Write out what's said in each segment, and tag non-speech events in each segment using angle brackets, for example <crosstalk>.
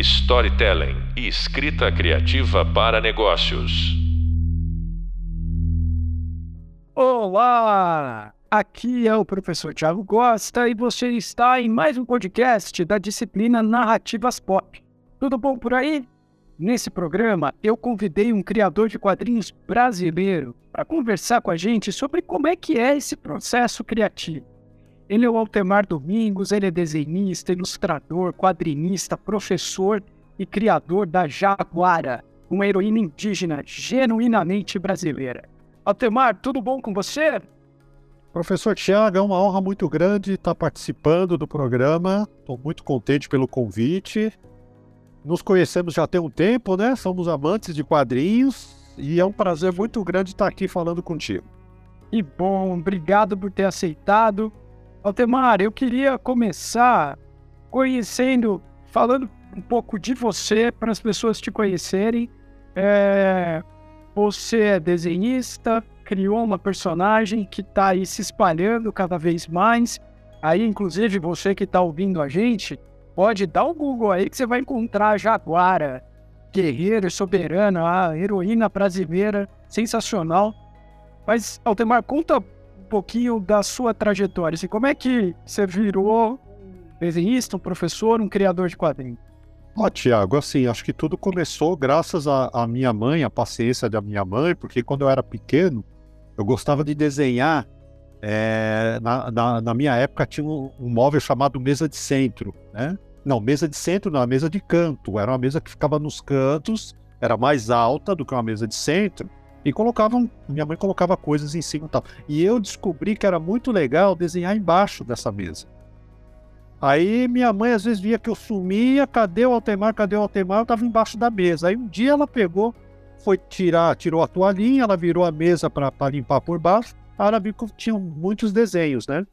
storytelling e escrita criativa para negócios. Olá! Aqui é o professor Thiago Costa e você está em mais um podcast da disciplina Narrativas Pop. Tudo bom por aí? Nesse programa, eu convidei um criador de quadrinhos brasileiro para conversar com a gente sobre como é que é esse processo criativo. Ele é o Altemar Domingos, ele é desenhista, ilustrador, quadrinista, professor e criador da Jaguara, uma heroína indígena genuinamente brasileira. Altemar, tudo bom com você? Professor Tiago, é uma honra muito grande estar participando do programa. Estou muito contente pelo convite. Nos conhecemos já tem um tempo, né? Somos amantes de quadrinhos e é um prazer muito grande estar aqui falando contigo. Que bom, obrigado por ter aceitado. Altemar, eu queria começar conhecendo, falando um pouco de você para as pessoas te conhecerem. É, você é desenhista, criou uma personagem que está aí se espalhando cada vez mais. Aí, inclusive, você que está ouvindo a gente, pode dar um Google aí que você vai encontrar a Jaguara, guerreira, soberana, a heroína brasileira, sensacional. Mas, Altemar, conta pouquinho da sua trajetória. Assim, como é que você virou desenhista, um professor, um criador de quadrinhos? Ó, Tiago, assim, acho que tudo começou graças à minha mãe, a paciência da minha mãe, porque quando eu era pequeno, eu gostava de desenhar. É, na, na, na, minha época tinha um, um, móvel chamado mesa de centro, né? Não, mesa de centro não, mesa de canto. Era uma mesa que ficava nos cantos, era mais alta do que uma mesa de centro, e colocavam, minha mãe colocava coisas em cima e tal. E eu descobri que era muito legal desenhar embaixo dessa mesa. Aí minha mãe às vezes via que eu sumia, cadê o Altemar, cadê o Altemar? Eu tava embaixo da mesa. Aí um dia ela pegou foi tirar, tirou a toalhinha, ela virou a mesa para limpar por baixo. Aí ela viu que tinha muitos desenhos, né?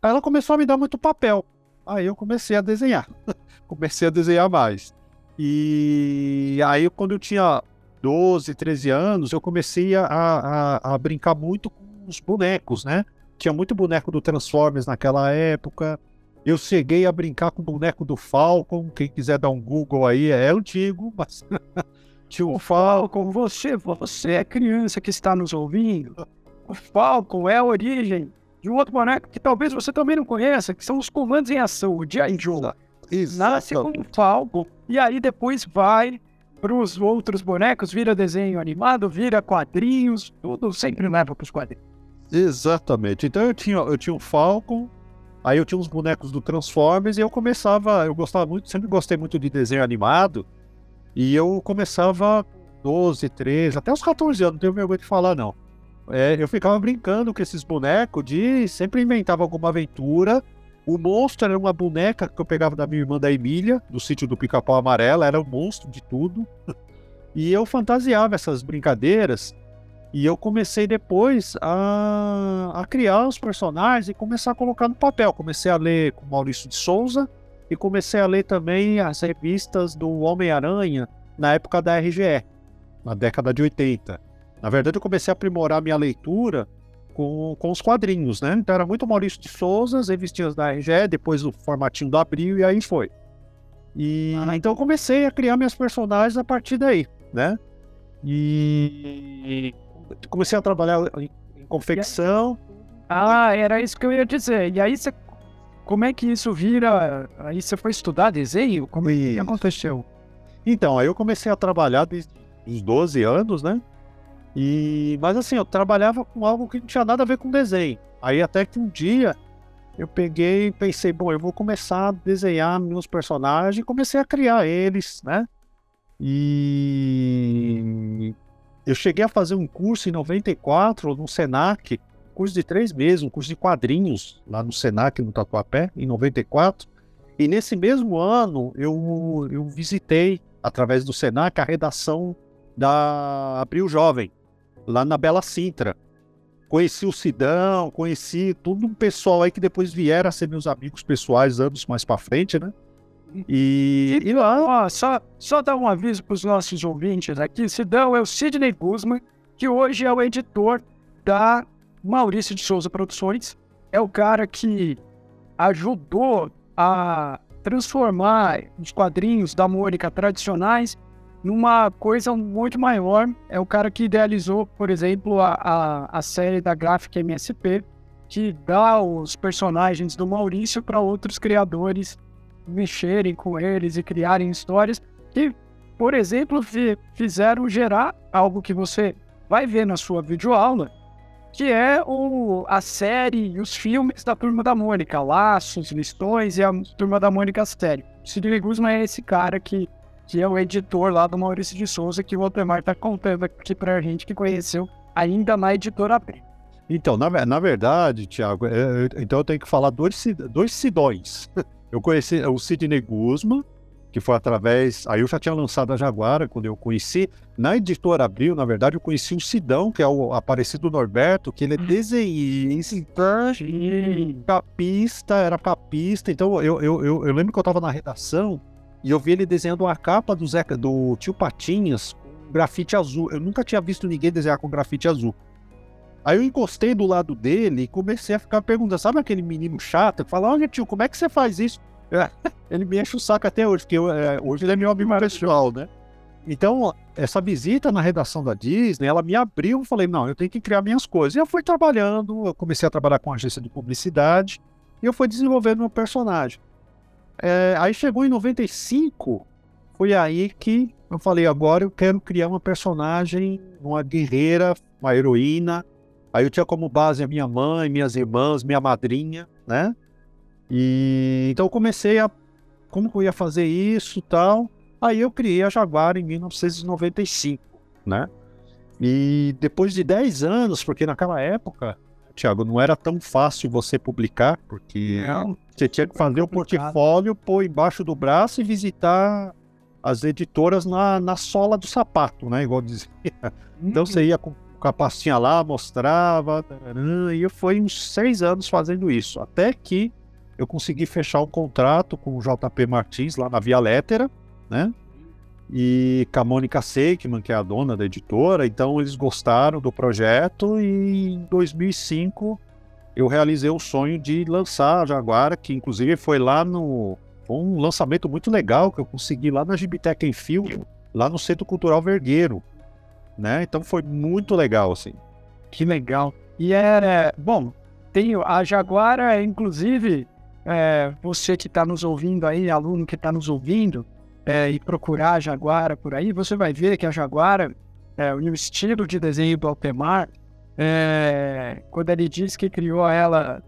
Aí ela começou a me dar muito papel. Aí eu comecei a desenhar. <laughs> comecei a desenhar mais. E aí, quando eu tinha 12, 13 anos, eu comecei a, a, a brincar muito com os bonecos, né? Tinha muito boneco do Transformers naquela época. Eu cheguei a brincar com o boneco do Falcon. Quem quiser dar um Google aí, é antigo, mas <laughs> Tio Falcon, você, você é criança que está nos ouvindo. O Falcon é a origem de um outro boneco que talvez você também não conheça, que são os comandos em ação, o G.I. Joe. Nasce com o Falcon e aí depois vai para os outros bonecos, vira desenho animado, vira quadrinhos, tudo sempre leva para os quadrinhos. Exatamente. Então eu tinha, eu tinha o Falcon, aí eu tinha uns bonecos do Transformers e eu começava, eu gostava muito, sempre gostei muito de desenho animado. E eu começava 12, 13, até os 14 anos, não tenho vergonha de falar, não. É, eu ficava brincando com esses bonecos de. Sempre inventava alguma aventura. O monstro era uma boneca que eu pegava da minha irmã da Emília, do sítio do Pica-Pau Amarela, era o um monstro de tudo. <laughs> E eu fantasiava essas brincadeiras. E eu comecei depois a, a criar os personagens e começar a colocar no papel. Comecei a ler com Maurício de Souza, e comecei a ler também as revistas do Homem-Aranha na época da RGE, na década de 80. Na verdade, eu comecei a aprimorar minha leitura com, com os quadrinhos, né? Então era muito Maurício de Souza, as revistinhas da RGE, depois o formatinho do Abril e aí foi. E ah, então eu comecei a criar minhas personagens a partir daí, né? E comecei a trabalhar em, em confecção. Ah, era isso que eu ia dizer. E aí você como é que isso vira? Aí você foi estudar desenho? Como é que aconteceu? Então, aí eu comecei a trabalhar desde os 12 anos, né? E, mas assim, eu trabalhava com algo que não tinha nada a ver com desenho. Aí até que um dia eu peguei e pensei, bom, eu vou começar a desenhar meus personagens e comecei a criar eles, né? E eu cheguei a fazer um curso em 94 no Senac, curso de três meses, um curso de quadrinhos lá no Senac, no Tatuapé, em 94. E nesse mesmo ano eu, eu visitei, através do Senac, a redação da Abril Jovem, lá na Bela Sintra. Conheci o Sidão, conheci todo um pessoal aí que depois vieram a ser meus amigos pessoais anos mais para frente, né? E, e lá, ó, só, só dar um aviso para os nossos ouvintes aqui: Sidão é o Sidney Guzman, que hoje é o editor da Maurício de Souza Produções é o cara que ajudou a transformar os quadrinhos da Mônica tradicionais numa coisa muito maior. É o cara que idealizou, por exemplo, a, a, a série da gráfica MSP, que dá os personagens do Maurício para outros criadores mexerem com eles e criarem histórias que, por exemplo, fizeram gerar algo que você vai ver na sua videoaula, que é o, a série e os filmes da Turma da Mônica, Laços, Listões e a Turma da Mônica série. Sidney Guzman é esse cara que, que é o editor lá do Maurício de Souza, que o Walter está contando aqui pra gente que conheceu ainda na editora Abril. Então, na, na verdade, Tiago, é, então eu tenho que falar dois, dois Sidões. <laughs> Eu conheci o Sidney Guzman, que foi através. Aí eu já tinha lançado a Jaguara quando eu conheci. Na editora Abril, na verdade, eu conheci o Sidão, que é o Aparecido Norberto, que ele é desenhista, capista, era capista. Então eu, eu, eu, eu, lembro que eu estava na redação e eu vi ele desenhando a capa do, Zeca, do tio Patinhas com grafite azul. Eu nunca tinha visto ninguém desenhar com grafite azul. Aí eu encostei do lado dele e comecei a ficar perguntando: sabe aquele menino chato? Fala, olha tio, como é que você faz isso? <laughs> ele me enche o saco até hoje, porque eu, é, hoje ele é meu amigo pessoal, né? Então, essa visita na redação da Disney, ela me abriu, eu falei, não, eu tenho que criar minhas coisas. E eu fui trabalhando, eu comecei a trabalhar com agência de publicidade, e eu fui desenvolvendo meu personagem. É, aí chegou em 95, foi aí que eu falei, agora eu quero criar uma personagem, uma guerreira, uma heroína. Aí eu tinha como base a minha mãe, minhas irmãs, minha madrinha, né? E então eu comecei a como que eu ia fazer isso, tal. Aí eu criei a Jaguar em 1995, né? E depois de 10 anos, porque naquela época, Tiago, não era tão fácil você publicar, porque não, você tinha que fazer o portfólio, pôr embaixo do braço e visitar as editoras na, na sola do sapato, né? Igual dizia. <laughs> Então você ia com a pastinha lá, mostrava, e eu fui uns seis anos fazendo isso, até que eu consegui fechar um contrato com o JP Martins lá na Via Lettera, né? E com a Mônica Seikman, que é a dona da editora, então eles gostaram do projeto e em 2005 eu realizei o sonho de lançar a Jaguara, que inclusive foi lá no. Foi um lançamento muito legal que eu consegui lá na Gibitec em Fio, lá no Centro Cultural Vergueiro, né? Então foi muito legal, assim. Que legal. E é. Bom, tenho a Jaguara, inclusive, é, você que está nos ouvindo aí, aluno que está nos ouvindo, é, e procurar a Jaguara por aí, você vai ver que a Jaguara, é, o estilo de desenho do Altemar, é, quando ele diz que criou ela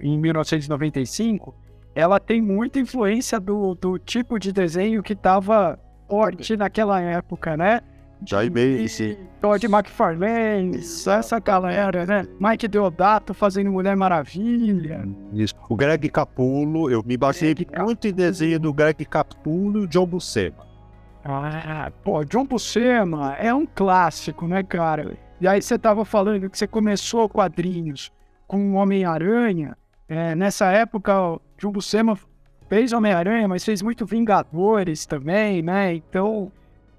em 1995, ela tem muita influência do, do tipo de desenho que estava forte naquela época, né? Joy Macy. Todd McFarlane, essa galera, né? Mike Deodato fazendo Mulher Maravilha. Isso. O Greg Capullo, eu me baseei muito em desenho do Greg Capullo e o John Buscema. Ah, pô, John Buscema é um clássico, né, cara? E aí você tava falando que você começou quadrinhos com Homem-Aranha. É, nessa época, o John Buscema fez Homem-Aranha, mas fez muito Vingadores também, né? Então,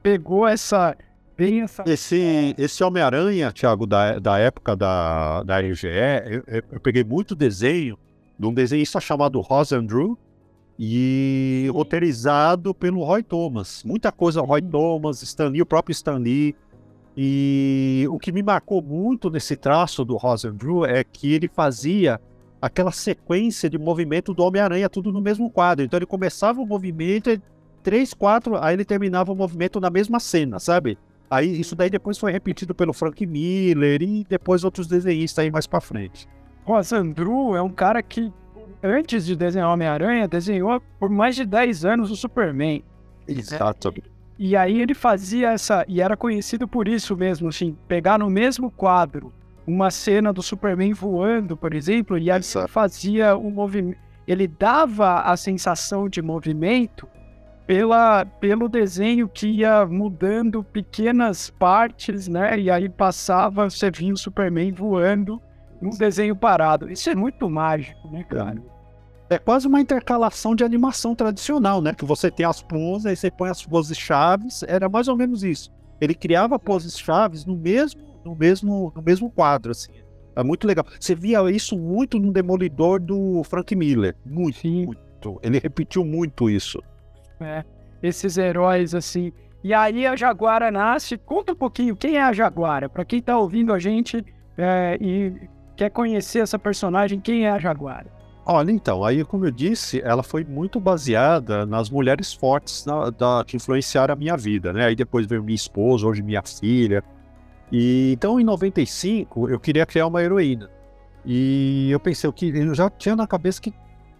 pegou essa bem essa. Esse, esse Homem-Aranha, Thiago, da, da época da, da RGE, eu, eu, peguei muito desenho de um desenhista chamado Ross Andrew e roteirizado pelo Roy Thomas. Muita coisa Roy Thomas, Stan Lee, o próprio Stan Lee. E o que me marcou muito nesse traço do Ross Andrew é que ele fazia aquela sequência de movimento do Homem-Aranha tudo no mesmo quadro. Então ele começava o movimento, três, quatro, aí ele terminava o movimento na mesma cena, sabe? Aí isso daí depois foi repetido pelo Frank Miller e depois outros desenhistas aí mais para frente. Rosandru é um cara que antes de desenhar Homem-Aranha desenhou por mais de 10 anos o Superman. Exato. É, e aí ele fazia essa e era conhecido por isso mesmo, assim, pegar no mesmo quadro uma cena do Superman voando, por exemplo, e aí ele fazia um movimento, ele dava a sensação de movimento pela, pelo desenho que ia mudando pequenas partes, né? E aí passava, você via o Superman voando num desenho parado. Isso é muito mágico, né, cara? É quase uma intercalação de animação tradicional, né? Que você tem as poses, aí você põe as poses chaves, era mais ou menos isso. Ele criava poses chaves no mesmo, no mesmo, no mesmo quadro, assim. É muito legal. Você via isso muito no Demolidor do Frank Miller. Muito, Sim. muito. muito. Ele repetiu muito isso. É, esses heróis assim. E aí a Jaguara nasce. Conta um pouquinho quem é a Jaguara, para quem tá ouvindo a gente é, e quer conhecer essa personagem, quem é a Jaguara? Olha, então, aí como eu disse, ela foi muito baseada nas mulheres fortes na, da, que influenciaram a minha vida, né? Aí depois veio minha esposa, hoje minha filha. E então em 95 eu queria criar uma heroína. E eu pensei que eu já tinha na cabeça que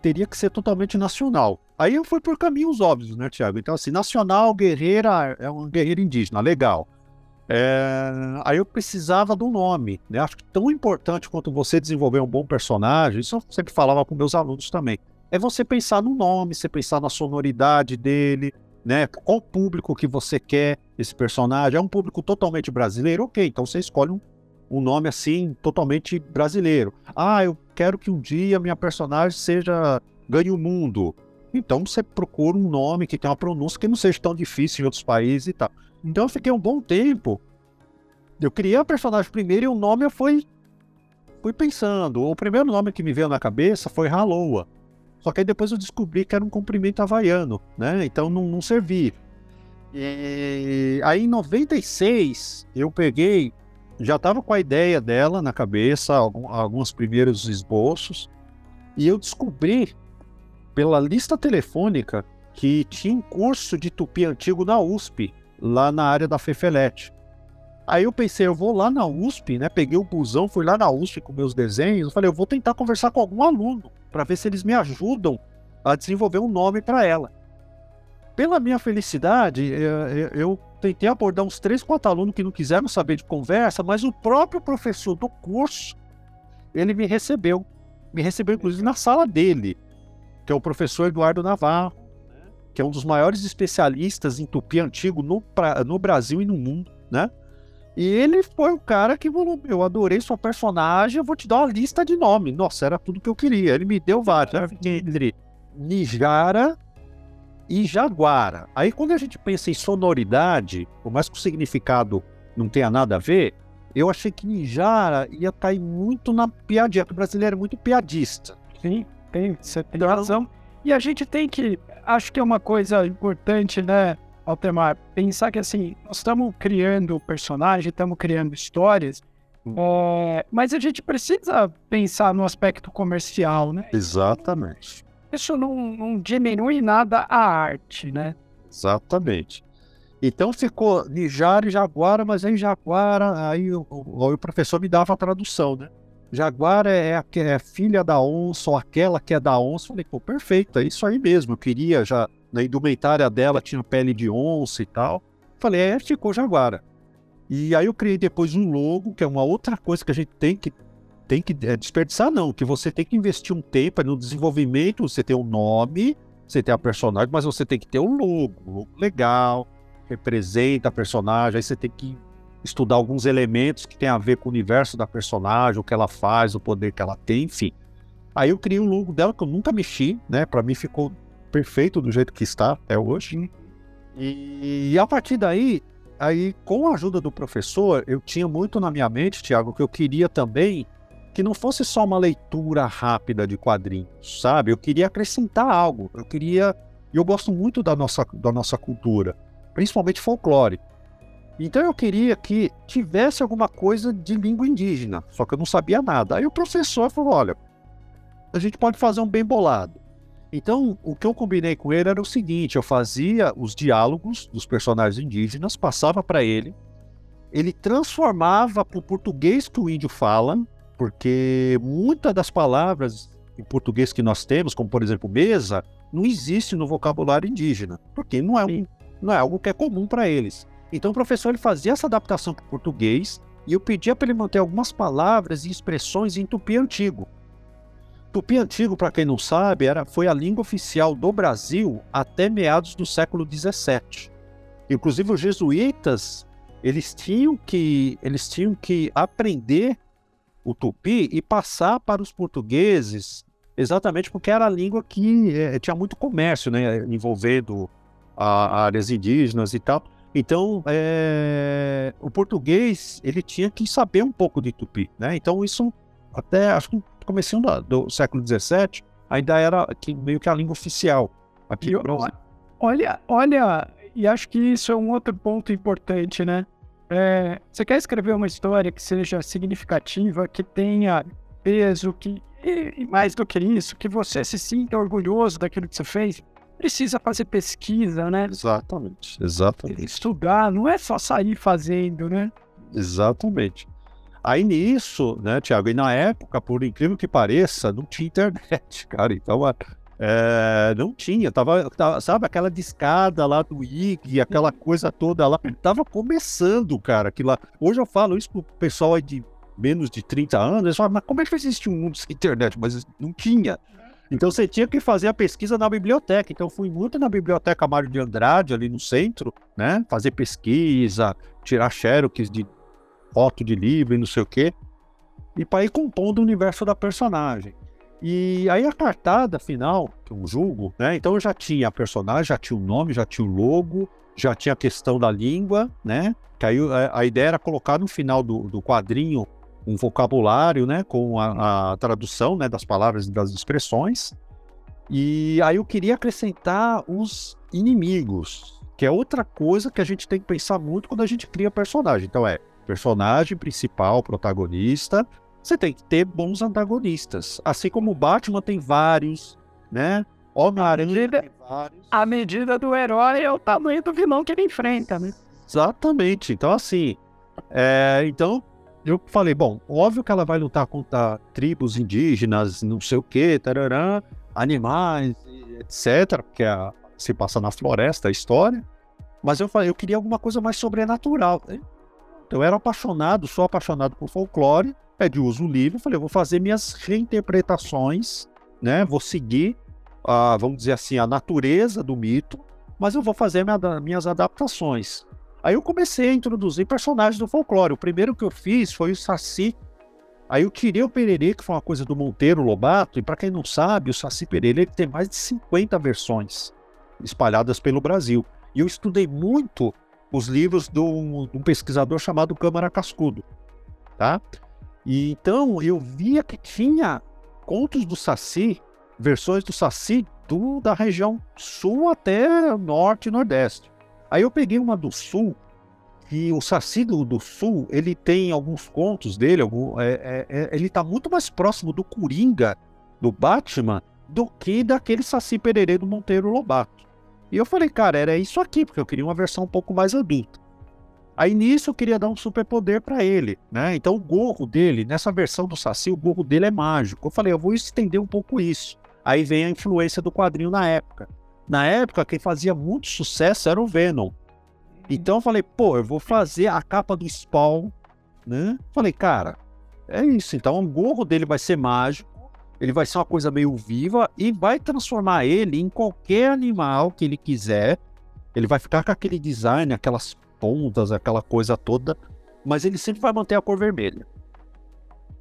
teria que ser totalmente nacional. Aí eu fui por caminhos óbvios, né, Tiago? Então, assim, nacional, guerreira, é um guerreiro indígena, legal. É... Aí eu precisava do nome, né? Acho que tão importante quanto você desenvolver um bom personagem, isso eu sempre falava para meus alunos também, é você pensar no nome, você pensar na sonoridade dele, né? Qual público que você quer esse personagem? É um público totalmente brasileiro? Ok, então você escolhe um, um nome assim, totalmente brasileiro. Ah, eu quero que um dia minha personagem seja ganhe o mundo. Então você procura um nome que tenha uma pronúncia que não seja tão difícil em outros países e tal. Então eu fiquei um bom tempo. Eu criei a personagem primeiro e o nome eu fui, fui pensando. O primeiro nome que me veio na cabeça foi Haloa. Só que aí depois eu descobri que era um comprimento havaiano, né? Então não, não servia. E aí em 96 eu peguei, já estava com a ideia dela na cabeça, alguns primeiros esboços, e eu descobri pela lista telefônica que tinha um curso de tupi antigo na USP, lá na área da Fefelete. Aí eu pensei, eu vou lá na USP, né? Peguei o busão, fui lá na USP com meus desenhos. Falei, eu vou tentar conversar com algum aluno para ver se eles me ajudam a desenvolver um nome para ela. Pela minha felicidade, eu, eu tentei abordar uns três, quatro alunos que não quiseram saber de conversa, mas o próprio professor do curso, ele me recebeu. Me recebeu, inclusive, na sala dele, que é o professor Eduardo Navarro, que é um dos maiores especialistas em tupi antigo no, pra, no Brasil e no mundo, né? E ele foi o cara que falou: Eu adorei sua personagem, eu vou te dar uma lista de nome. Nossa, era tudo que eu queria. Ele me deu vários. Né? Entre Nijara e Jaguara. Aí quando a gente pensa em sonoridade, por mais que o significado não tenha nada a ver, eu achei que Nijara ia cair muito na piadinha, o brasileiro é muito piadista. Sim, tem, você tem então, razão. E a gente tem que. Acho que é uma coisa importante, né, Altemar? Pensar que assim, nós estamos criando personagens, estamos criando histórias, hum. é, mas a gente precisa pensar no aspecto comercial, né? Exatamente. Isso não, não diminui nada a arte, né? Exatamente. Então ficou Nijar e Jaguara, mas aí Jaguara, aí o, o, o professor me dava a tradução, né? Jaguar é, é, é filha da onça, ou aquela que é da onça. Falei, pô, perfeito, é isso aí mesmo. Eu queria já, na indumentária dela tinha pele de onça e tal. Falei, é, ficou Jaguara. E aí eu criei depois um logo, que é uma outra coisa que a gente tem que tem que é, desperdiçar, não, que você tem que investir um tempo no desenvolvimento, você tem um nome, você tem a personagem, mas você tem que ter um logo, um logo legal, representa a personagem, aí você tem que estudar alguns elementos que tem a ver com o universo da personagem, o que ela faz, o poder que ela tem, enfim. Aí eu criei um logo dela que eu nunca mexi, né? Para mim ficou perfeito do jeito que está até hoje. E, e a partir daí, aí com a ajuda do professor, eu tinha muito na minha mente, Tiago, que eu queria também que não fosse só uma leitura rápida de quadrinhos, sabe? Eu queria acrescentar algo. Eu queria, eu gosto muito da nossa da nossa cultura, principalmente folclore. Então eu queria que tivesse alguma coisa de língua indígena, só que eu não sabia nada. Aí o professor falou: olha, a gente pode fazer um bem bolado. Então, o que eu combinei com ele era o seguinte: eu fazia os diálogos dos personagens indígenas, passava para ele, ele transformava para o português que o índio fala, porque muitas das palavras em português que nós temos, como por exemplo mesa, não existe no vocabulário indígena, porque não é, um, não é algo que é comum para eles. Então o professor ele fazia essa adaptação para o português e eu pedia para ele manter algumas palavras e expressões em tupi antigo. Tupi antigo, para quem não sabe, era, foi a língua oficial do Brasil até meados do século XVII. Inclusive os jesuítas eles tinham que eles tinham que aprender o tupi e passar para os portugueses, exatamente porque era a língua que é, tinha muito comércio, né, envolvendo a, áreas indígenas e tal. Então, é, o português, ele tinha que saber um pouco de tupi, né? Então, isso até, acho que no começo do, do século XVII, ainda era que, meio que a língua oficial aqui Brasil. Olha, olha, e acho que isso é um outro ponto importante, né? É, você quer escrever uma história que seja significativa, que tenha peso, que e, mais do que isso, que você se sinta orgulhoso daquilo que você fez, precisa fazer pesquisa, né? Exatamente, exatamente. Estudar, não é só sair fazendo, né? Exatamente. Aí nisso, né, Tiago, e na época, por incrível que pareça, não tinha internet, <laughs> cara. Então, é, não tinha, tava, tava, sabe, aquela discada lá do IG, aquela coisa toda lá, tava começando, cara, aquilo lá. Hoje eu falo isso pro pessoal de menos de 30 anos, eles falam, mas como é que existe um mundo sem internet? Mas não tinha. Então você tinha que fazer a pesquisa na biblioteca. Então fui muito na biblioteca Mário de Andrade, ali no centro, né? Fazer pesquisa, tirar xerox de foto de livro e não sei o quê. E para ir compondo o universo da personagem. E aí a cartada final, que eu julgo, né? Então eu já tinha a personagem, já tinha o nome, já tinha o logo, já tinha a questão da língua, né? Que aí a, a ideia era colocar no final do, do quadrinho um vocabulário, né, com a, a, tradução, né, das palavras e das expressões. E aí eu queria acrescentar os inimigos, que é outra coisa que a gente tem que pensar muito quando a gente cria personagem. Então é personagem principal, protagonista, você tem que ter bons antagonistas. Assim como o Batman tem vários, né? Homem-Aranha tem vários. A medida do herói é o tamanho do vilão que ele enfrenta, né? Exatamente. Então, assim, é, então eu falei, bom, óbvio que ela vai lutar contra tribos indígenas, não sei o que, tarará, animais, etc., porque a, se passa na floresta a história. Mas eu falei, eu queria alguma coisa mais sobrenatural. Né? Então eu era apaixonado, sou apaixonado por folclore, é de uso livre. Falei, vou fazer minhas reinterpretações, né? Vou seguir, a, vamos dizer assim, a natureza do mito, mas eu vou fazer minha, minhas adaptações. Aí eu comecei a introduzir personagens do folclore. O primeiro que eu fiz foi o Saci. Aí eu tirei o Pererê, que foi uma coisa do Monteiro Lobato, e para quem não sabe, o Saci Pererê tem mais de 50 versões espalhadas pelo Brasil. E eu estudei muito os livros de um, de um pesquisador chamado Câmara Cascudo, tá? E então eu via que tinha contos do Saci, versões do Saci do, da região sul até norte e nordeste. Aí eu peguei uma do Sul, que o Saci do, do Sul, ele tem alguns contos dele, algum, é, é, é ele tá muito mais próximo do Coringa, do Batman, do que daquele Saci Pererê do Monteiro Lobato. E eu falei, cara, era isso aqui, porque eu queria uma versão um pouco mais adulta. Aí nisso eu queria dar um superpoder para ele, né? Então o gorro dele, nessa versão do Saci, o gorro dele é mágico. Eu falei, eu vou estender um pouco isso. Aí vem a influência do quadrinho na época. Na época, quem fazia muito sucesso era o Venom. Então eu falei, pô, eu vou fazer a capa do Spawn, né? Falei, cara, é isso. Então o gorro dele vai ser mágico, ele vai ser uma coisa meio viva e vai transformar ele em qualquer animal que ele quiser. Ele vai ficar com aquele design, aquelas pontas, aquela coisa toda, mas ele sempre vai manter a cor vermelha.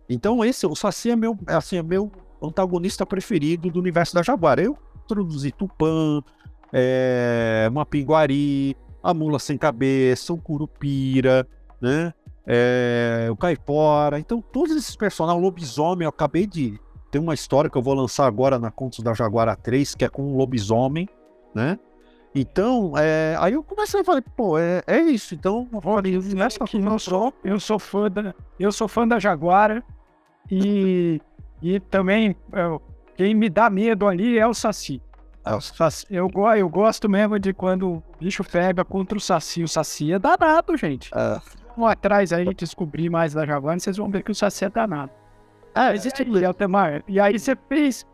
Então esse, o Saci é meu, assim, é meu antagonista preferido do universo da Jaguar. Eu introduzir Tupã, é, Mapinguari, a Mula Sem Cabeça, o Curupira, né? É, o Caipora. Então, todos esses personagens, o lobisomem, eu acabei de. Tem uma história que eu vou lançar agora na Contos da Jaguara 3, que é com um lobisomem, né? Então, é, aí eu comecei a falar, pô, é, é isso. Então, olha, nessa aqui eu sou, eu sou fã da, eu sou fã da Jaguara e, e também eu, quem me dá medo ali é o Saci. É o saci. Eu, eu gosto mesmo de quando o bicho pega contra o Saci. O Saci é danado, gente. É. Um atrás aí, descobrir mais da Jaguar, vocês vão ver que o Saci é danado. É, existe é, Altemar. E aí você fez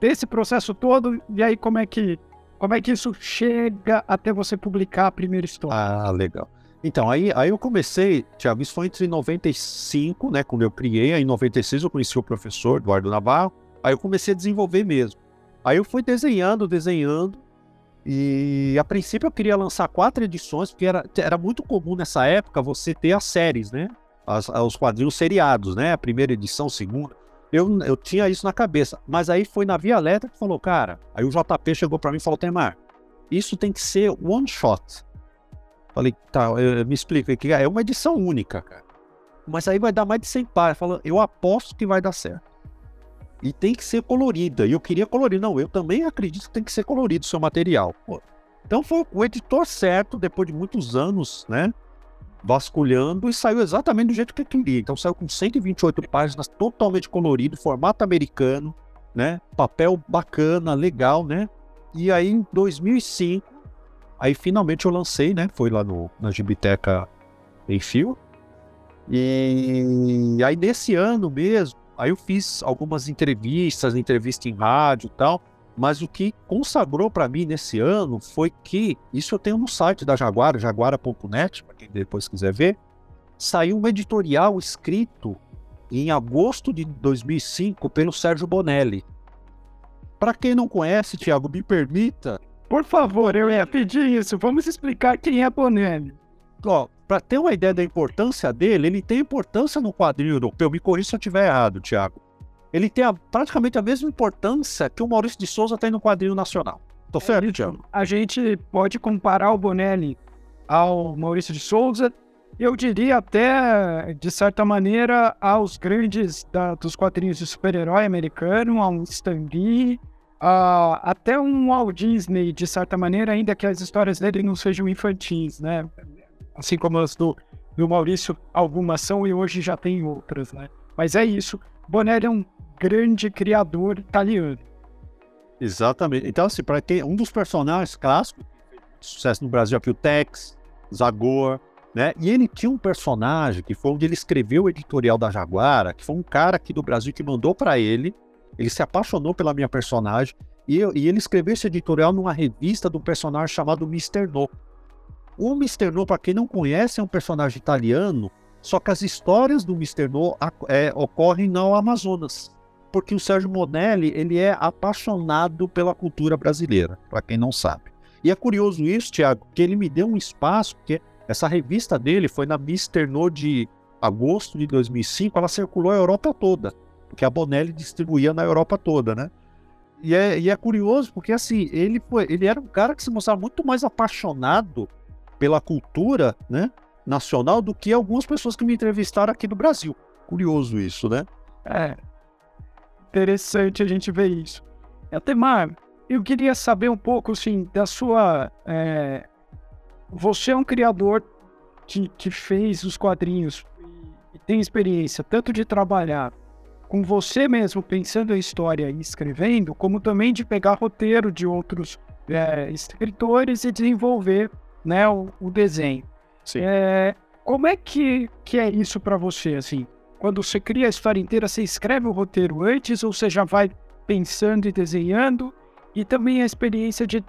desse processo todo, e aí como é que como é que isso chega até você publicar a primeira história? Ah, legal. Então, aí, aí eu comecei, Tiago, isso foi entre 95, né, quando eu criei, aí em 96 eu conheci o professor Eduardo Navarro, Aí eu comecei a desenvolver mesmo. Aí eu fui desenhando, desenhando. E a princípio eu queria lançar quatro edições, porque era, era muito comum nessa época você ter as séries, né? As, os quadrinhos seriados, né? A primeira edição, segunda. Eu, eu tinha isso na cabeça. Mas aí foi na Via Letra que falou, cara. Aí o JP chegou para mim e falou: Temar, isso tem que ser one shot. Falei, tá, eu, me explica que é uma edição única, cara. Mas aí vai dar mais de 100 páginas. Falou, eu aposto que vai dar certo. e tem que ser colorida. E eu queria colorir. Não, eu também acredito que tem que ser colorido o seu material. Pô. Então foi o editor certo, depois de muitos anos, né? Vasculhando e saiu exatamente do jeito que eu queria. Então saiu com 128 páginas, totalmente colorido, formato americano, né? Papel bacana, legal, né? E aí em 2005, aí finalmente eu lancei, né? Foi lá no, na Gibiteca em fio. E aí nesse ano mesmo, Aí eu fiz algumas entrevistas, entrevista em rádio e tal, mas o que consagrou para mim nesse ano foi que, isso eu tenho no site da Jaguara, jaguara.net, para quem depois quiser ver, saiu um editorial escrito em agosto de 2005 pelo Sérgio Bonelli. Para quem não conhece, Tiago, me permita. Por favor, eu ia pedir isso. Vamos explicar quem é Bonelli. Ó, para ter uma ideia da importância dele, ele tem importância no quadrinho europeu. Me corrija se eu estiver errado, Thiago. Ele tem a, praticamente a mesma importância que o Maurício de Souza tem no quadrinho nacional. Tô é certo? A gente pode comparar o Bonelli ao Maurício de Souza. Eu diria até, de certa maneira, aos grandes da, dos quadrinhos de super-herói americano, ao Stan Lee, uh, até um Walt Disney, de certa maneira, ainda que as histórias dele não sejam infantis, né? assim como as do, do Maurício, algumas são e hoje já tem outras, né? Mas é isso. Bonelli é um grande criador italiano. Exatamente. Então, assim, para quem um dos personagens clássicos sucesso no Brasil aqui o Tex, Zagor, né? E ele tinha um personagem que foi onde ele escreveu o editorial da Jaguara, que foi um cara aqui do Brasil que mandou para ele. Ele se apaixonou pela minha personagem e, eu, e ele escreveu esse editorial numa revista do personagem chamado Mr. No. O Mr. No, para quem não conhece, é um personagem italiano, só que as histórias do Mr. No é, ocorrem no Amazonas. Porque o Sérgio Monelli, ele é apaixonado pela cultura brasileira, para quem não sabe. E é curioso isso, Tiago, que ele me deu um espaço, porque essa revista dele foi na Mr. No de agosto de 2005, ela circulou a Europa toda, porque a Bonelli distribuía na Europa toda, né? E é, e é curioso porque assim, ele foi, ele era um cara que se mostrava muito mais apaixonado pela cultura né, nacional do que algumas pessoas que me entrevistaram aqui do Brasil. Curioso isso, né? É. Interessante a gente ver isso. Atemar, eu queria saber um pouco, assim, da sua. É... Você é um criador que, que fez os quadrinhos e tem experiência tanto de trabalhar com você mesmo pensando a história e escrevendo, como também de pegar roteiro de outros é, escritores e desenvolver né, o, o desenho. É, como é que, que é isso para você, assim? Quando você cria a história inteira, você escreve o roteiro antes ou você já vai pensando e desenhando? E também a experiência de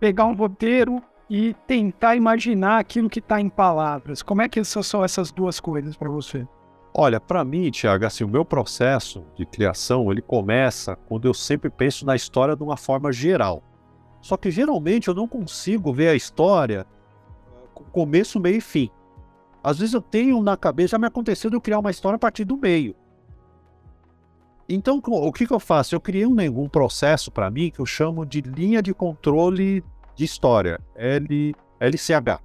pegar um roteiro e tentar imaginar aquilo que está em palavras. Como é que são essas duas coisas para você? Olha, para mim, Tiago, assim, o meu processo de criação, ele começa quando eu sempre penso na história de uma forma geral. Só que geralmente eu não consigo ver a história com começo, meio e fim. Às vezes eu tenho na cabeça, já me aconteceu de eu criar uma história a partir do meio. Então, o que, que eu faço? Eu criei um, um processo para mim que eu chamo de linha de controle de história, L, LCH.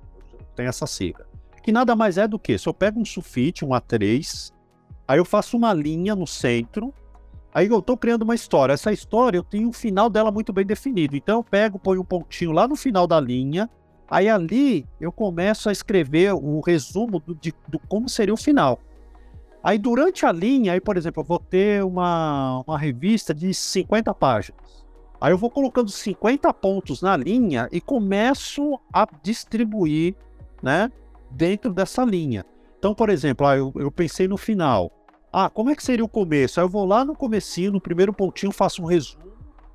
Tem essa sigla. Que nada mais é do que, se eu pego um sulfite, um A3, aí eu faço uma linha no centro, Aí eu estou criando uma história. Essa história eu tenho o final dela muito bem definido. Então eu pego, ponho um pontinho lá no final da linha. Aí ali eu começo a escrever o resumo do, de, do como seria o final. Aí durante a linha, aí, por exemplo, eu vou ter uma, uma revista de 50 páginas. Aí eu vou colocando 50 pontos na linha e começo a distribuir, né, dentro dessa linha. Então, por exemplo, eu, eu pensei no final. Ah, como é que seria o começo? Aí eu vou lá no comecinho, no primeiro pontinho, faço um resumo.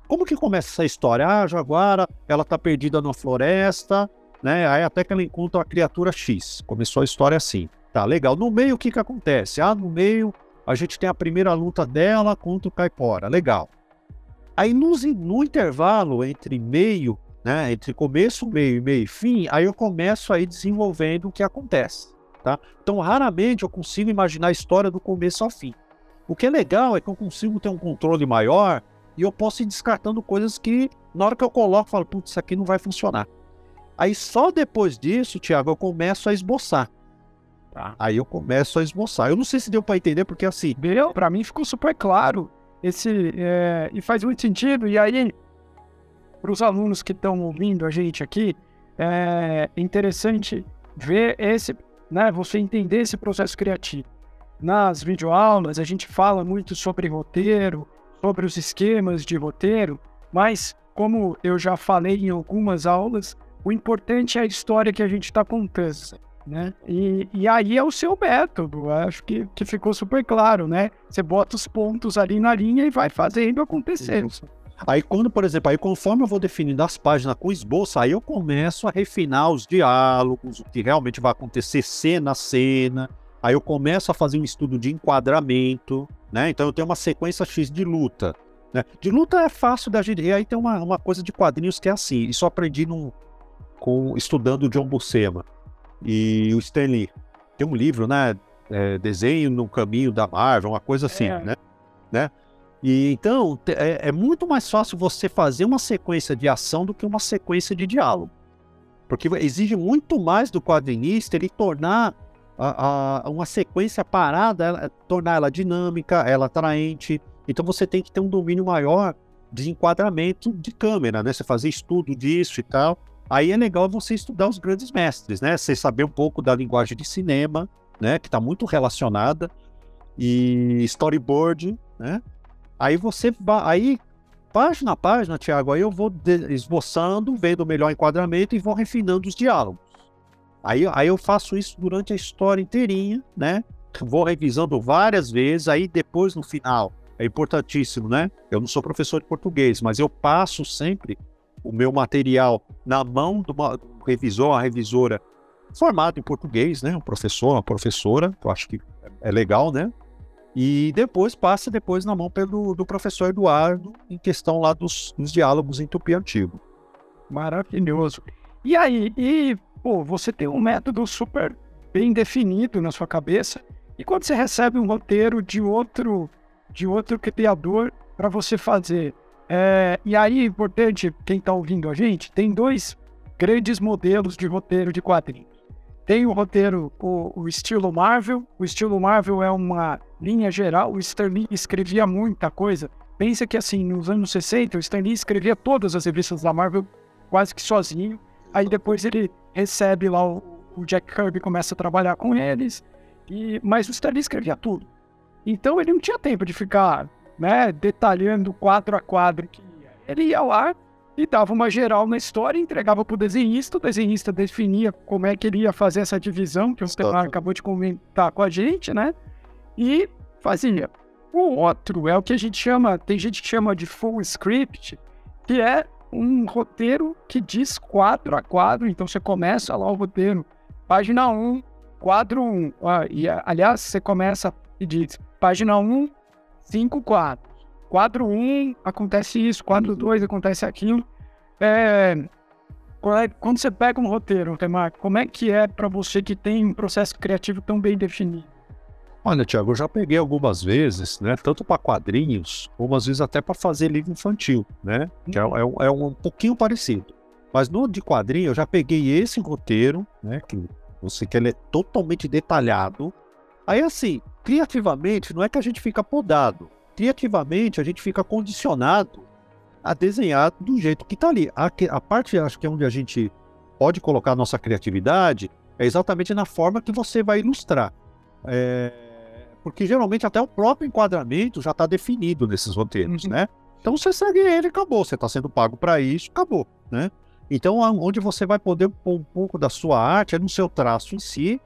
Como que começa essa história? Ah, Jaguara, ela tá perdida na floresta, né? Aí até que ela encontra a criatura X. Começou a história assim. Tá, legal. No meio, o que que acontece? Ah, no meio, a gente tem a primeira luta dela contra o Caipora. Legal. Aí no, intervalo entre meio, né? Entre começo, meio, meio e fim, aí eu começo aí desenvolvendo o que acontece. Tá? Então, raramente eu consigo imaginar a história do começo ao fim. O que é legal é que eu consigo ter um controle maior e eu posso ir descartando coisas que, na hora que eu coloco, eu falo, putz, isso aqui não vai funcionar. Aí só depois disso, Tiago, eu começo a esboçar. Tá? Aí eu começo a esboçar. Eu não sei se deu para entender, porque assim. Meu, pra mim ficou super claro. esse é, e faz muito sentido. E aí, para os alunos que estão ouvindo a gente aqui, é interessante ver esse, né? Você entender esse processo criativo. Nas videoaulas, a gente fala muito sobre roteiro, sobre os esquemas de roteiro, mas como eu já falei em algumas aulas, o importante é a história que a gente está contando, né? E, e aí é o seu método, acho que, que ficou super claro, né? Você bota os pontos ali na linha e vai fazendo acontecer. Aí quando, por exemplo, aí conforme eu vou definindo as páginas com esboço, aí eu começo a refinar os diálogos, o que realmente vai acontecer cena a cena. Aí eu começo a fazer um estudo de enquadramento, né? Então eu tenho uma sequência X de luta. Né? De luta é fácil da gente. E aí tem uma, uma coisa de quadrinhos que é assim. Isso eu aprendi num, com, estudando o John Buscema e o Stanley. Tem um livro, né? É, desenho no caminho da Marvel, uma coisa assim, é. né? né? E então é, é, muito mais fácil você fazer uma sequência de ação do que uma sequência de diálogo. Porque exige muito mais do quadrinista ele tornar a, a, uma sequência parada, ela, tornar ela dinâmica, ela atraente. Então você tem que ter um domínio maior de enquadramento de câmera, né? Você fazer estudo disso e tal. Aí é legal você estudar os grandes mestres, né? Você saber um pouco da linguagem de cinema, né? Que está muito relacionada e storyboard, né? Aí você vai, aí página a página, Thiago, aí eu vou esboçando, vendo o melhor enquadramento e vou refinando os diálogos. Aí, aí eu faço isso durante a história inteirinha, né? Vou revisando várias vezes, aí depois no final, é importantíssimo, né? Eu não sou professor de português, mas eu passo sempre o meu material na mão do, revisor, a revisora formado em português, né? Um professor, uma professora, eu acho que é legal, né? E depois passa depois na mão pelo, do professor Eduardo em questão lá dos, dos diálogos em tupi antigo. Maravilhoso. E aí, e pô, você tem um método super bem definido na sua cabeça. E quando você recebe um roteiro de outro de outro criador para você fazer, é, e aí, importante, quem está ouvindo a gente, tem dois grandes modelos de roteiro de quadrinhos. Tem o roteiro, o, o, estilo Marvel. O estilo Marvel é uma linha geral. O Stan Lee escrevia muita coisa. Pensa que, assim, nos anos 60, o Stan Lee escrevia todas as revistas da Marvel quase que sozinho. Aí depois ele recebe lá o, o Jack Kirby começa a trabalhar com eles. E, mas o Stan Lee escrevia tudo. Então ele não tinha tempo de ficar né, detalhando quadro a quadro que ele ia lá e dava uma geral na história, entregava para o desenhista, o desenhista definia como é que ele ia fazer essa divisão, que o Stefano acabou de comentar com a gente, né? E fazia. O outro é o que a gente chama, tem gente que chama de full script, que é um roteiro que diz quadro a quadro, então você começa lá o roteiro, página 1, quadro 1, ah, e aliás, você começa e diz página 1, cinco quadros. Quadro 1 um, acontece isso, quadro 2 acontece aquilo. É, quando você pega um roteiro, Temar, como é que é para você que tem um processo criativo tão bem definido? Olha, Tiago, eu já peguei algumas vezes, né? Tanto para quadrinhos, ou às vezes até para fazer livro infantil, né? Que é, é, um, é, um pouquinho parecido. Mas no de quadrinho, eu já peguei esse roteiro, né? Que você que ele é totalmente detalhado. Aí, assim, criativamente, não é que a gente fica podado. Criativamente, a gente fica condicionado a desenhar do jeito que está ali. A, a parte, acho que é onde a gente pode colocar a nossa criatividade, é exatamente na forma que você vai ilustrar. É, porque geralmente até o próprio enquadramento já está definido nesses roteiros, uhum. né? Então você segue ele acabou. Você está sendo pago para isso, acabou, né? Então, onde você vai poder pôr um pouco da sua arte é no seu traço em si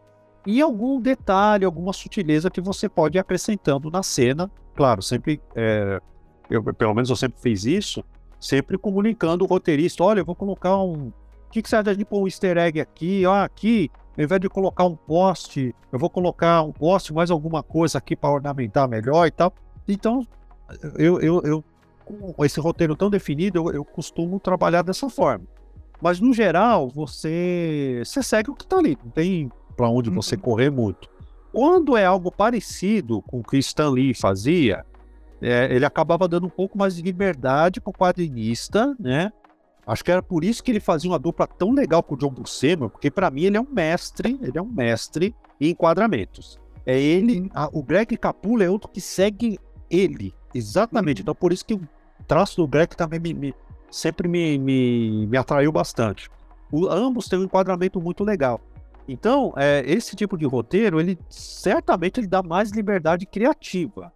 e algum detalhe, alguma sutileza que você pode ir acrescentando na cena. Claro, sempre, é, eu, pelo menos eu sempre fiz isso, sempre comunicando o roteirista: olha, eu vou colocar um. O que, que você acha de pôr um easter egg aqui? Ah, aqui, ao invés de colocar um poste, eu vou colocar um poste, mais alguma coisa aqui para ornamentar melhor e tal. Então, eu, eu, eu com esse roteiro tão definido, eu, eu costumo trabalhar dessa forma. Mas no geral, você, você segue o que está ali. Não tem para onde uhum. você correr muito. Quando é algo parecido com o que Stan Lee fazia, é, ele acabava dando um pouco mais de liberdade para o quadrinista, né? Acho que era por isso que ele fazia uma dupla tão legal com o John Buscema, porque para mim ele é um mestre, ele é um mestre em enquadramentos. É ele, a, o Greg Capullo é outro que segue ele, exatamente. Então, por isso que o traço do Greg também me, me- sempre me, me, me atraiu bastante. O- ambos têm um enquadramento muito legal. Então, é, esse tipo de roteiro, ele certamente ele dá mais liberdade criativa.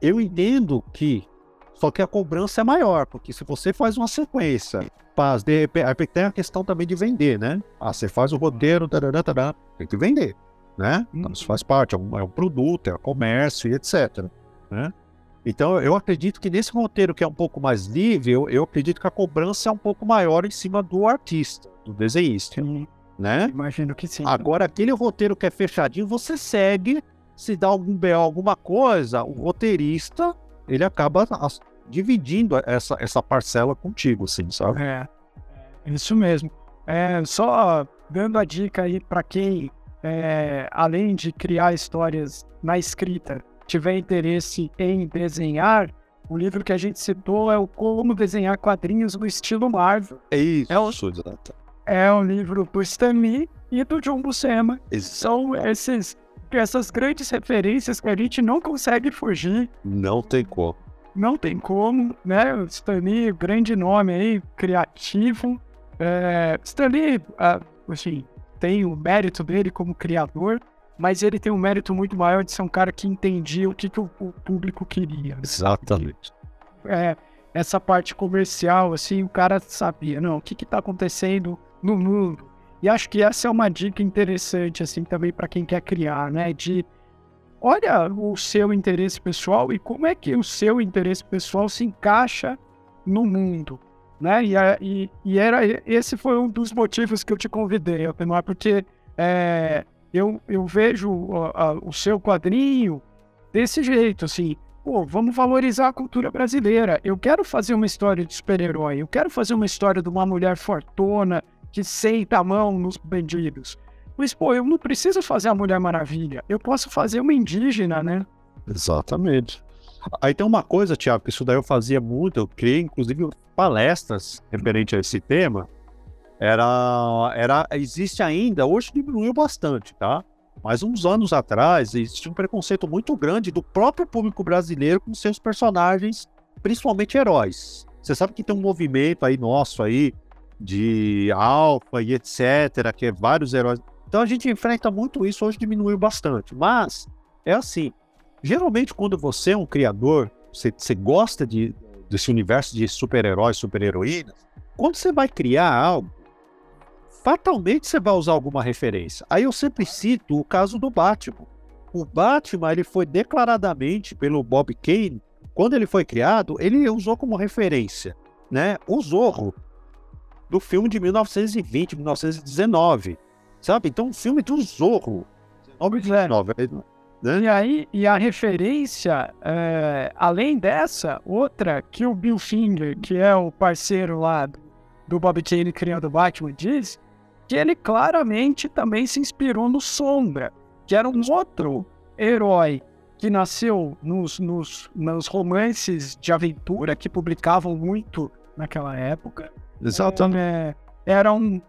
Eu entendo que só que a cobrança é maior, porque se você faz uma sequência, faz, de repente, tem a questão também de vender, né? Ah, você faz o roteiro, tarará, tarará, tem que vender, né? Então, isso faz parte, é um, é um produto, é um comércio e etc, né? Então, eu acredito que nesse roteiro que é um pouco mais livre, eu, eu acredito que a cobrança é um pouco maior em cima do artista, do desenhista, Sim, né? imagino que sim. Agora, aquele roteiro que é fechadinho, você segue, se dá algum BO, alguma coisa, o roteirista, ele acaba dividindo essa, essa parcela contigo, assim, sabe? É, é isso mesmo. É, só dando a dica aí para quem, é, além de criar histórias na escrita, tiver interesse em desenhar, o livro que a gente citou é o Como Desenhar Quadrinhos no Estilo Marvel. É isso, É o- exato. É um livro do Lee e do John Buscema. São esses, essas grandes referências que a gente não consegue fugir Não tem como. não tem como, né? O Stan Lee, grande nome aí, criativo. É, Stan Lee, ah, assim, tem o mérito dele como criador, mas ele tem um mérito muito maior de ser um cara que entendia o que, que o, o público queria. Exatamente. É, essa parte comercial, assim, o cara sabia, não, o que que tá acontecendo no mundo. E acho que essa é uma dica interessante, assim, também para quem quer criar, né? De olha o seu interesse pessoal e como é que o seu interesse pessoal se encaixa no mundo, né? E, a- e, e era esse foi um dos motivos que eu te convidei, Altemar, porque é, eu, eu vejo ó, a- o seu quadrinho desse jeito, assim, pô, vamos valorizar a cultura brasileira. Eu quero fazer uma história de super-herói, eu quero fazer uma história de uma mulher fortuna que senta a mão nos bandidos. Mas, pô, eu não preciso fazer a Mulher Maravilha, eu posso fazer uma indígena, né? Exatamente. Aí tem uma coisa, Tiago, que isso daí eu fazia muito, eu criei inclusive palestras referente a esse tema. Era, era, existe ainda, hoje diminuiu bastante, tá? Mas uns anos atrás existia um preconceito muito grande do próprio público brasileiro com seus personagens, principalmente heróis. Você sabe que tem um movimento aí nosso aí de alfa e etc, que é vários heróis. Então a gente enfrenta muito isso, hoje diminuiu bastante. Mas é assim, geralmente quando você é um criador, você, você gosta de, desse universo de super-heróis, super-heroínas, quando você vai criar algo, fatalmente você vai usar alguma referência. Aí eu sempre cito o caso do Batman. O Batman, ele foi declaradamente pelo Bob Kane, quando ele foi criado, ele usou como referência, né, o Zorro do filme de 1920, 1919, sabe? Então, um filme do Zorro, 1919, né? E aí, e a referência, é, além dessa, outra que o Bill Finger, que é o parceiro lá do, Bob Kane criando o Batman, diz que ele claramente também se inspirou no Sombra, que era um outro herói que nasceu nos, nos, nos romances de aventura que publicavam muito naquela época. Exatamente. É, era um.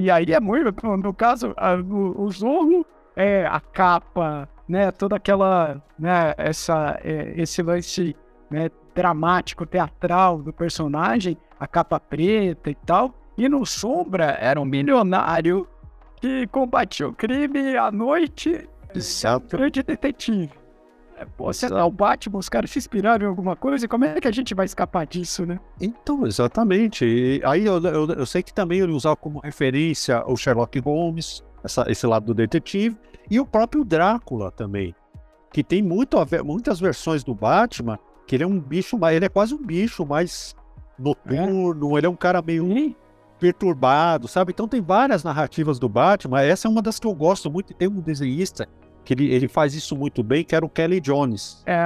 E aí é muito. No caso, a- o, o Zorro é a capa, né? Toda aquela. Né, essa, é, esse lance né, dramático, teatral do personagem, a capa preta e tal. E no Sombra era um milionário que combatia o crime à noite, Exato. grande detetive. É, Pô, se é o Batman, os caras se inspiraram em alguma coisa, como é que a gente vai escapar disso, né? Então, exatamente. E aí eu, eu, eu sei que também ele usava como referência o Sherlock Holmes, essa- esse lado do detetive, e o próprio Drácula também, que tem muito muitas versões do Batman, que ele é um bicho, ele é quase um bicho mais noturno, ele é um cara meio E perturbado, sabe? Então tem várias narrativas do Batman. Essa é uma das que eu gosto muito. E tem um desenhista que ele, ele faz isso muito bem, que era o Kelly Jones. É,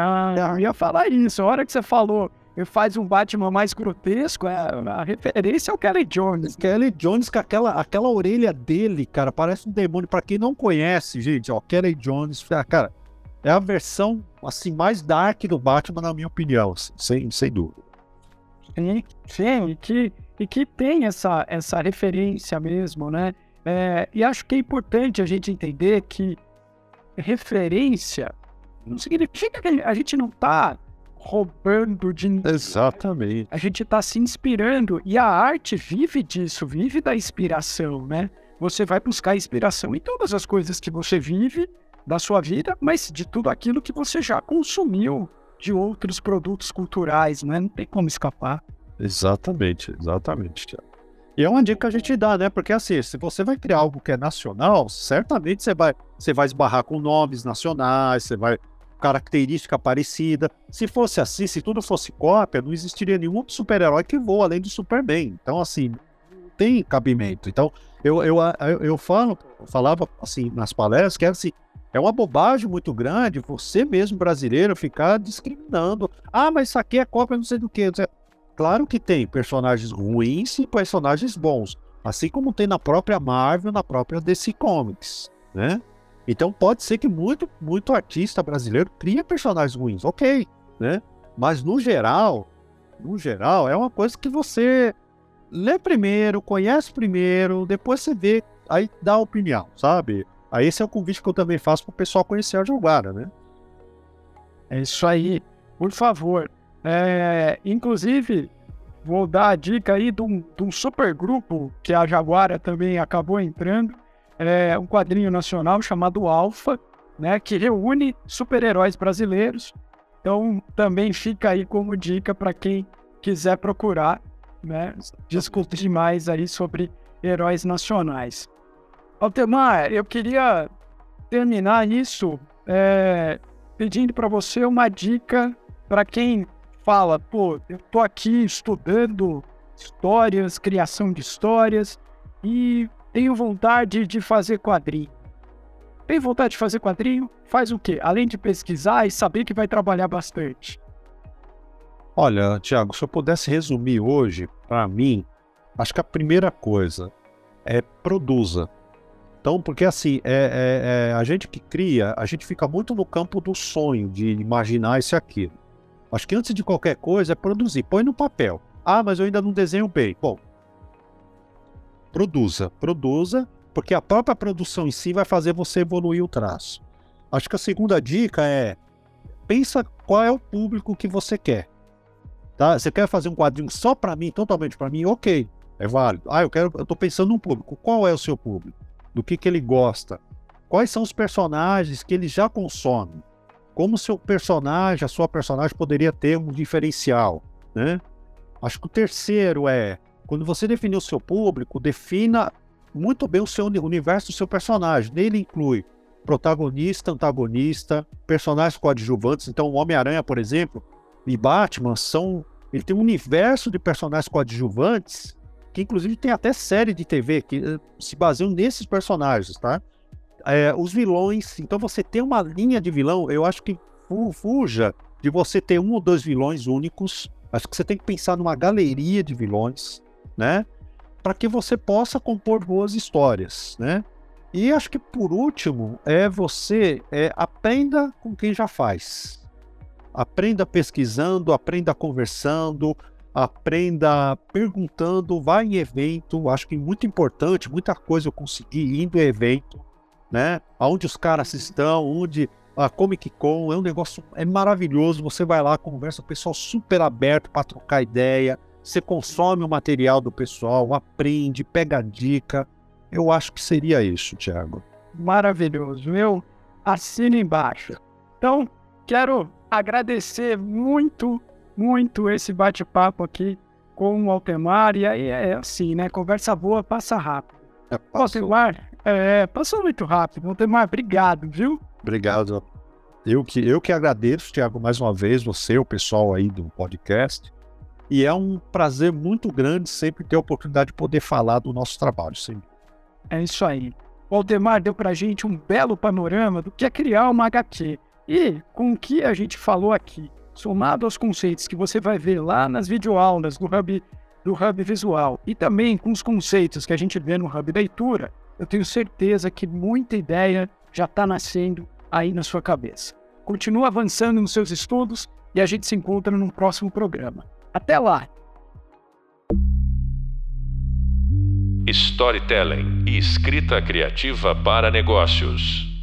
eu ia falar isso. A hora que você falou, ele faz um Batman mais grotesco, é, a referência ao Kelly Jones. Kelly Jones com aquela, aquela orelha dele, cara, parece um demônio. Pra quem não conhece, gente, ó, Kelly Jones, ah, cara, é a versão assim mais dark do Batman, na minha opinião, assim, sem, sem dúvida. Sim, sim, e que, e que tem essa, essa referência mesmo, né? É, e acho que é importante a gente entender que referência não significa que a gente não está roubando de. Exatamente. A gente está se inspirando e a arte vive disso, vive da inspiração, né? Você vai buscar inspiração em todas as coisas que você vive da sua vida, mas de tudo aquilo que você já consumiu de outros produtos culturais, né? Não tem como escapar. Exatamente, exatamente, Tiago. E é uma dica que a gente dá, né? Porque assim, se você vai criar algo que é nacional, certamente você vai, você vai esbarrar com nomes nacionais, você vai característica parecida. Se fosse assim, se tudo fosse cópia, não existiria nenhum super-herói que voa além do Superman. Então, assim, tem cabimento. Então, eu, eu, eu, eu falo, eu falava assim nas palestras que era assim, é uma bobagem muito grande você mesmo brasileiro ficar discriminando. Ah, mas isso aqui é cópia não sei do que. Claro que tem personagens ruins e personagens bons, assim como tem na própria Marvel, na própria DC Comics, né? Então pode ser que muito, muito artista brasileiro cria personagens ruins, ok, né? Mas no geral, no geral, é uma coisa que você lê primeiro, conhece primeiro, depois você vê, aí dá opinião, sabe? Aí esse é o convite que eu também faço para o pessoal conhecer a Jaguara, né? É isso aí. Por favor, é, inclusive, vou dar a dica aí de um, de um super grupo que a Jaguara também acabou entrando. É um quadrinho nacional chamado Alpha, né, que reúne super-heróis brasileiros. Então, também fica aí como dica para quem quiser procurar, né, discutir mais aí sobre heróis nacionais. Altemar, eu queria terminar isso é, pedindo para você uma dica para quem fala, pô, eu tô aqui estudando histórias, criação de histórias e tenho vontade de fazer quadrinho. Tem vontade de fazer quadrinho? Faz o quê? Além de pesquisar e saber que vai trabalhar bastante. Olha, Tiago, se eu pudesse resumir hoje, para mim, acho que a primeira coisa é produza. Então, porque assim, é, é, é, a gente que cria, a gente fica muito no campo do sonho, de imaginar isso e aquilo. Acho que antes de qualquer coisa é produzir. Põe no papel. Ah, mas eu ainda não desenho bem. Bom, produza. Produza, porque a própria produção em si vai fazer você evoluir o traço. Acho que a segunda dica é pensa qual é o público que você quer. Tá? Você quer fazer um quadrinho só para mim, totalmente para mim? Ok, é válido. Ah, eu quero, eu tô pensando no público. Qual é o seu público? Do que que ele gosta? Quais são os personagens que ele já consome? Como seu personagem, a sua personagem poderia ter um diferencial, né? Acho que o terceiro é, quando você definir o seu público, defina muito bem o seu universo do seu personagem. Nele inclui protagonista, antagonista, personagens coadjuvantes. Então, o Homem-Aranha, por exemplo, e Batman são. Ele tem um universo de personagens coadjuvantes que, inclusive, tem até série de TV que eh, se baseiam nesses personagens, tá? É, os vilões. Então você tem uma linha de vilão, eu acho que fuja de você ter um ou dois vilões únicos. Acho que você tem que pensar numa galeria de vilões, né? Para que você possa compor boas histórias, né? E acho que por último é você é, aprenda com quem já faz. Aprenda pesquisando, aprenda conversando, aprenda perguntando, vá em evento. Acho que muito importante, muita coisa eu consegui indo em evento né? Aonde os caras estão, onde a Comic Con é um negócio é maravilhoso. Você vai lá, conversa, o pessoal super aberto para trocar ideia. Você consome o material do pessoal, aprende, pega dica. Eu acho que seria isso, Thiago. Maravilhoso. Eu assino embaixo. Então, quero agradecer muito, muito esse bate-papo aqui com o Altemar. E aí é assim, né? Conversa boa, passa rápido. É, Altemar, é, passou muito rápido. Montemar, obrigado, viu? Obrigado. Eu que, eu que agradeço, Tiago, mais uma vez, você, o pessoal aí do podcast. E é um prazer muito grande sempre ter a oportunidade de poder falar do nosso trabalho. Sim. É isso aí. O Aldemar deu pra gente um belo panorama do que é criar uma HQ. E com o que a gente falou aqui, somado aos conceitos que você vai ver lá nas videoaulas do Hub, do Hub Visual e também com os conceitos que a gente vê no Hub Leitura, eu tenho certeza que muita ideia já está nascendo aí na sua cabeça. Continue avançando nos seus estudos e a gente se encontra no próximo programa. Até lá! Storytelling e escrita criativa para negócios.